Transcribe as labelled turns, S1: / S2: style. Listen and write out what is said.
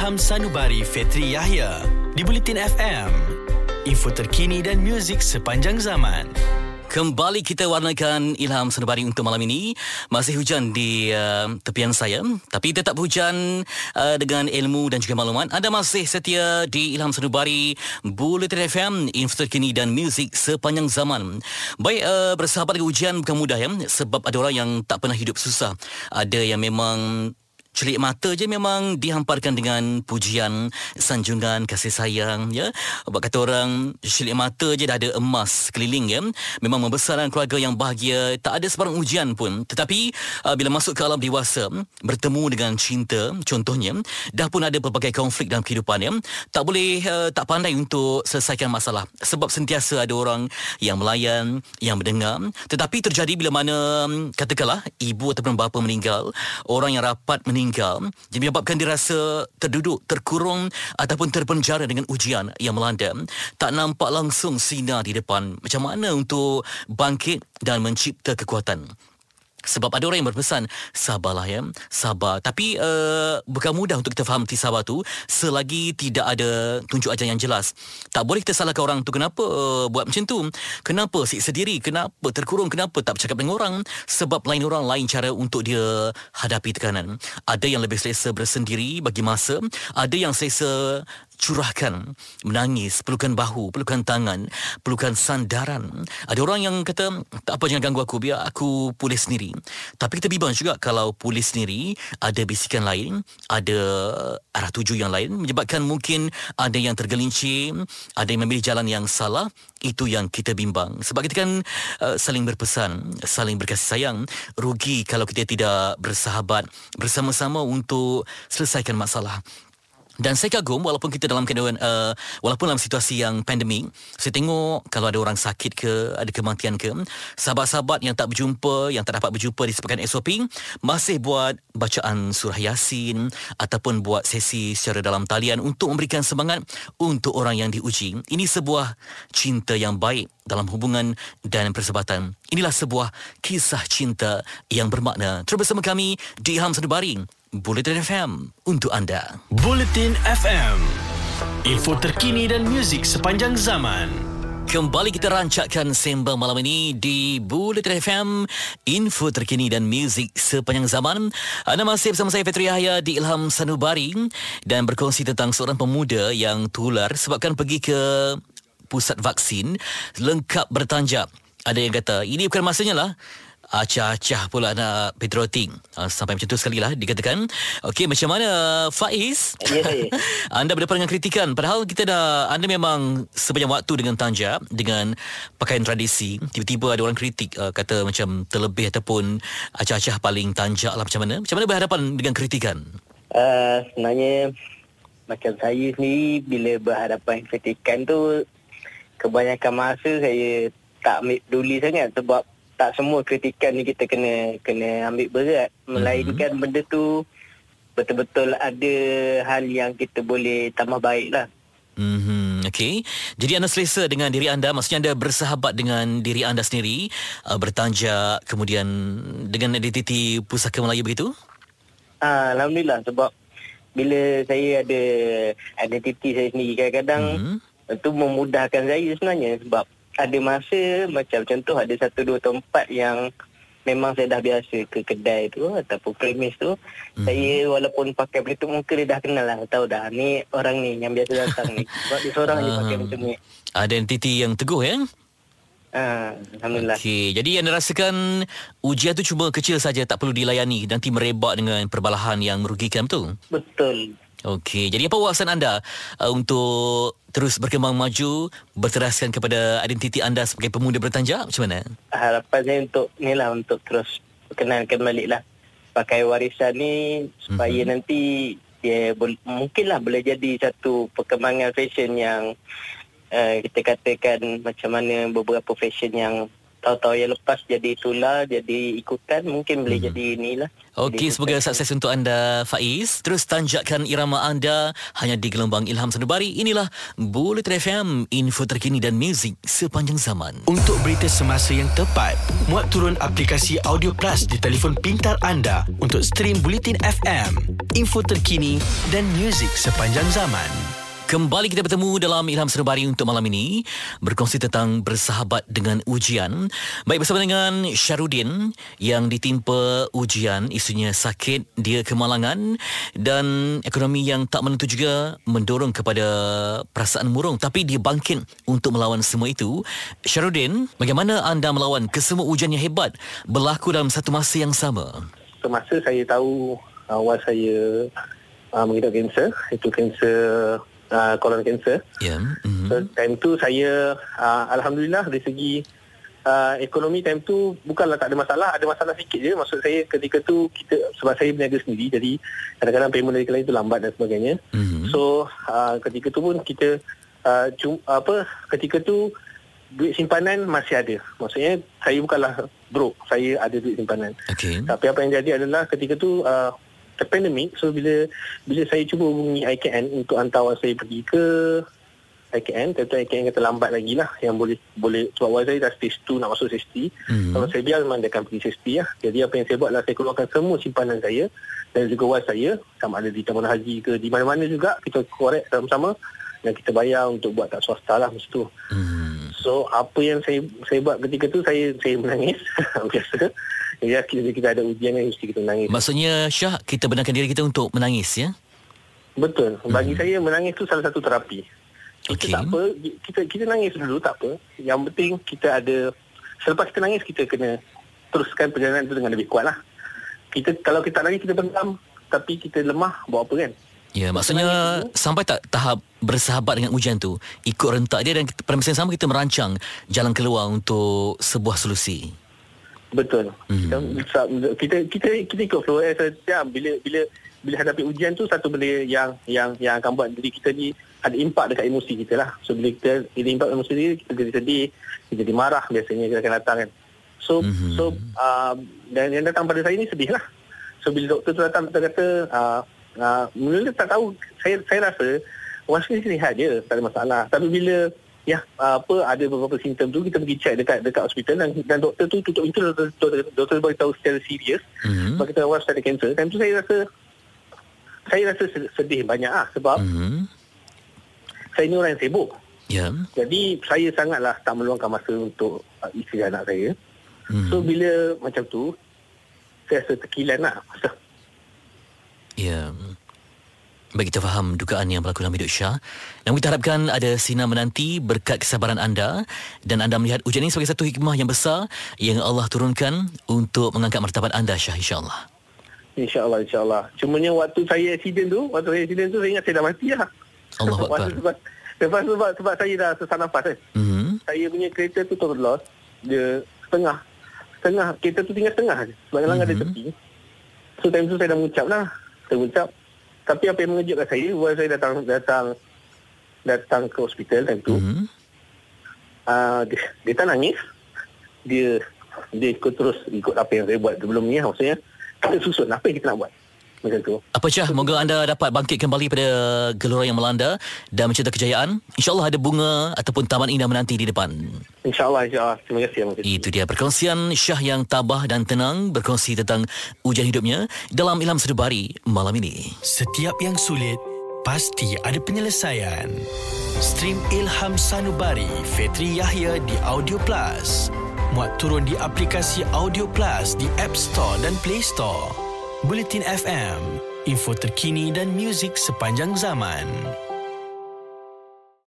S1: Ilham Sanubari Fetri Yahya di Bulletin FM. Info terkini dan muzik sepanjang zaman.
S2: Kembali kita warnakan Ilham Sanubari untuk malam ini. Masih hujan di uh, tepian saya. Tapi tetap hujan uh, dengan ilmu dan juga maklumat. Anda masih setia di Ilham Sanubari, Bulletin FM, info terkini dan muzik sepanjang zaman. Baik, uh, bersahabat dengan hujan bukan mudah ya. Sebab ada orang yang tak pernah hidup susah. Ada yang memang celik mata je memang dihamparkan dengan pujian, sanjungan, kasih sayang ya. Sebab kata orang celik mata je dah ada emas keliling ya. Memang membesarkan keluarga yang bahagia, tak ada sebarang ujian pun. Tetapi uh, bila masuk ke alam dewasa, bertemu dengan cinta contohnya, dah pun ada pelbagai konflik dalam kehidupan ya. Tak boleh uh, tak pandai untuk selesaikan masalah. Sebab sentiasa ada orang yang melayan, yang mendengar. Tetapi terjadi bila mana katakanlah ibu ataupun bapa meninggal, orang yang rapat meninggal meninggal yang menyebabkan dia rasa terduduk, terkurung ataupun terpenjara dengan ujian yang melanda. Tak nampak langsung sinar di depan. Macam mana untuk bangkit dan mencipta kekuatan? Sebab ada orang yang berpesan Sabarlah ya. Sabar. Tapi uh, Bukan mudah untuk kita faham sabar tu Selagi tidak ada Tunjuk ajar yang jelas. Tak boleh kita salahkan orang tu Kenapa uh, Buat macam tu? Kenapa siksa diri? Kenapa terkurung? Kenapa tak bercakap dengan orang? Sebab lain orang Lain cara untuk dia Hadapi tekanan. Ada yang lebih selesa Bersendiri Bagi masa Ada yang selesa curahkan menangis pelukan bahu pelukan tangan pelukan sandaran. Ada orang yang kata tak apa jangan ganggu aku biar aku pulih sendiri. Tapi kita bimbang juga kalau pulih sendiri ada bisikan lain ada arah tuju yang lain menyebabkan mungkin ada yang tergelincir ada yang memilih jalan yang salah itu yang kita bimbang. Sebab kita kan uh, saling berpesan saling berkasih sayang rugi kalau kita tidak bersahabat bersama-sama untuk selesaikan masalah dan saya kagum walaupun kita dalam keadaan uh, walaupun dalam situasi yang pandemik, saya tengok kalau ada orang sakit ke, ada kematian ke, sahabat-sahabat yang tak berjumpa, yang tak dapat berjumpa di sepekan SOP masih buat bacaan surah Yasin ataupun buat sesi secara dalam talian untuk memberikan semangat untuk orang yang diuji. Ini sebuah cinta yang baik dalam hubungan dan persahabatan. Inilah sebuah kisah cinta yang bermakna. Terus bersama kami di Ham Sanubari Bulletin FM untuk anda.
S1: Bulletin FM. Info terkini dan muzik sepanjang zaman.
S2: Kembali kita rancakkan sembang malam ini di Bulletin FM Info terkini dan muzik sepanjang zaman Anda masih bersama saya Fetri Yahya di Ilham Sanubari Dan berkongsi tentang seorang pemuda yang tular Sebabkan pergi ke pusat vaksin Lengkap bertanjap Ada yang kata ini bukan masanya lah acah-acah pula nak patrioting. Uh, sampai macam tu sekali lah dikatakan. Okey, macam mana Faiz?
S3: Ya, saya.
S2: anda berdepan dengan kritikan. Padahal kita dah, anda memang sepanjang waktu dengan tanjap, dengan pakaian tradisi. Tiba-tiba ada orang kritik, uh, kata macam terlebih ataupun acah-acah paling tanjak lah macam mana. Macam mana berhadapan dengan kritikan?
S3: Uh, sebenarnya, macam saya sendiri, bila berhadapan kritikan tu, kebanyakan masa saya tak ambil peduli sangat sebab tak semua kritikan ni kita kena kena ambil berat melainkan mm-hmm. benda tu betul-betul ada hal yang kita boleh tambah baik lah.
S2: Mm-hmm. Okay. Jadi anda selesa dengan diri anda, maksudnya anda bersahabat dengan diri anda sendiri, uh, bertanjak kemudian dengan identiti pusaka Melayu begitu?
S3: Ah, Alhamdulillah sebab bila saya ada identiti saya sendiri kadang-kadang mm-hmm. itu memudahkan saya sebenarnya sebab ada masa macam contoh ada satu dua tempat yang memang saya dah biasa ke kedai tu ataupun premis tu mm-hmm. saya walaupun pakai pelitup muka dia dah kenal lah. Tahu dah ni orang ni yang biasa datang ni. Sebab dia seorang uh, je pakai macam ni.
S2: Identiti yang teguh ya?
S3: Uh, Alhamdulillah.
S2: Okey, Jadi anda rasakan Ujian tu cuma kecil saja Tak perlu dilayani. Nanti merebak dengan Perbalahan yang merugikan betul?
S3: Betul
S2: Okey, jadi apa wawasan anda uh, untuk terus berkembang maju, berteraskan kepada identiti anda sebagai pemuda bertanjak? Macam mana?
S3: Harapan saya untuk ni lah, untuk terus perkenalkan balik lah. Pakai warisan ni supaya mm-hmm. nanti dia bo- mungkinlah boleh jadi satu perkembangan fashion yang uh, kita katakan macam mana beberapa fashion yang
S4: tahu-tahu yang lepas jadi itulah jadi ikutan mungkin boleh hmm. jadi inilah
S2: Okey, semoga sukses untuk anda Faiz. Terus tanjakan irama anda hanya di gelombang Ilham Sanubari. Inilah Bullet FM, info terkini dan muzik sepanjang zaman.
S1: Untuk berita semasa yang tepat, muat turun aplikasi Audio Plus di telefon pintar anda untuk stream Bulletin FM, info terkini dan muzik sepanjang zaman.
S2: Kembali kita bertemu dalam Ilham Senubari untuk malam ini berkongsi tentang bersahabat dengan ujian. Baik bersama dengan Syarudin yang ditimpa ujian isunya sakit dia kemalangan dan ekonomi yang tak menentu juga mendorong kepada perasaan murung tapi dia bangkit untuk melawan semua itu. Syarudin, bagaimana anda melawan kesemua ujian yang hebat berlaku dalam satu masa yang sama?
S4: Semasa saya tahu awal saya uh, mengidap kanser, itu kanser uh, colon cancer.
S2: Ya. Yeah. Mm-hmm.
S4: So time tu saya uh, alhamdulillah dari segi uh, ekonomi time tu bukanlah tak ada masalah, ada masalah sikit je. Maksud saya ketika tu kita sebab saya berniaga sendiri jadi kadang-kadang payment dari klien tu lambat dan sebagainya. Mm-hmm. So uh, ketika tu pun kita uh, cum, apa ketika tu duit simpanan masih ada. Maksudnya saya bukanlah broke, saya ada duit simpanan.
S2: Okay.
S4: Tapi apa yang jadi adalah ketika tu uh, pandemik so bila bila saya cuba hubungi IKN untuk hantar awak saya pergi ke IKN tentu IKN kata lambat lagi lah yang boleh boleh sebab awak saya dah stage 2 nak masuk stage 3 mm-hmm. kalau saya biar memang dia akan pergi stage 3 lah jadi apa yang saya buat lah saya keluarkan semua simpanan saya dan juga wal saya sama ada di Taman Haji ke di mana-mana juga kita korek sama-sama dan kita bayar untuk buat tak swasta lah masa tu mm-hmm. so apa yang saya saya buat ketika tu saya saya menangis biasa Ya, kita, kita ada ujian yang mesti kita menangis.
S2: Maksudnya, Syah, kita benarkan diri kita untuk menangis, ya?
S4: Betul. Bagi hmm. saya, menangis tu salah satu terapi. Kita okay. tak apa, kita, kita nangis dulu, tak apa. Yang penting, kita ada... Selepas kita nangis, kita kena teruskan perjalanan itu dengan lebih kuat lah. Kita, kalau kita nangis, kita pendam. Tapi kita lemah, buat apa kan?
S2: Ya, maksudnya sampai tak tahap bersahabat dengan ujian tu, ikut rentak dia dan pada masa yang sama kita merancang jalan keluar untuk sebuah solusi.
S4: Betul. Hmm. Kita kita kita ikut flow eh setiap bila bila bila hadapi ujian tu satu benda yang yang yang akan buat diri kita ni ada impak dekat emosi kita lah. So bila kita ada impak emosi diri kita jadi sedih, kita jadi marah biasanya kita akan datang kan. So hmm. so uh, dan yang datang pada saya ni sedih lah. So bila doktor tu datang doktor kata uh, uh, mula tak tahu saya saya rasa wasit ni sihat je tak ada masalah. Tapi bila ya apa ada beberapa simptom tu kita pergi check dekat dekat hospital dan dan doktor tu tutup pintu doktor doktor, doktor beritahu secara serius mm-hmm. sebab kita awal ada kanser time tu saya rasa saya rasa sedih banyak ah sebab mm-hmm. saya ni orang yang sibuk
S2: yeah.
S4: jadi saya sangatlah tak meluangkan masa untuk uh, isteri anak saya mm-hmm. so bila macam tu saya rasa terkilan lah
S2: ya yeah. Bagi kita faham dugaan yang berlaku dalam hidup Syah. Dan kita harapkan ada sinar menanti berkat kesabaran anda dan anda melihat ujian ini sebagai satu hikmah yang besar yang Allah turunkan untuk mengangkat martabat anda Syah insyaAllah.
S4: InsyaAllah, insyaAllah. Cumanya waktu saya accident tu, waktu saya accident tu saya ingat saya dah mati lah.
S2: Allah Akbar.
S4: sebab, sebab, sebab, sebab saya dah sesak nafas kan. Mm-hmm. Saya punya kereta tu loss. Dia setengah. Setengah. Kereta tu tinggal setengah je. Sebab mm-hmm. ada tepi. So time tu saya dah mengucap lah. Saya mengucap. Tapi apa yang mengejutkan saya, waktu saya datang datang datang ke hospital time tu, mm-hmm. uh, dia, dia tak nangis. Dia dia ikut terus ikut apa yang saya buat sebelum ni. Maksudnya, kita susun apa yang kita nak buat macam tu.
S2: Apa Syah, moga anda dapat bangkit kembali pada gelora yang melanda dan mencetak kejayaan. InsyaAllah ada bunga ataupun taman indah menanti di depan.
S4: InsyaAllah, insyaAllah. Terima kasih.
S2: Itu dia perkongsian Syah yang tabah dan tenang berkongsi tentang ujian hidupnya dalam Ilham Sedubari malam ini.
S1: Setiap yang sulit, pasti ada penyelesaian. Stream Ilham Sanubari, Fetri Yahya di Audio Plus. Muat turun di aplikasi Audio Plus di App Store dan Play Store. Bulletin FM, info terkini dan muzik sepanjang zaman.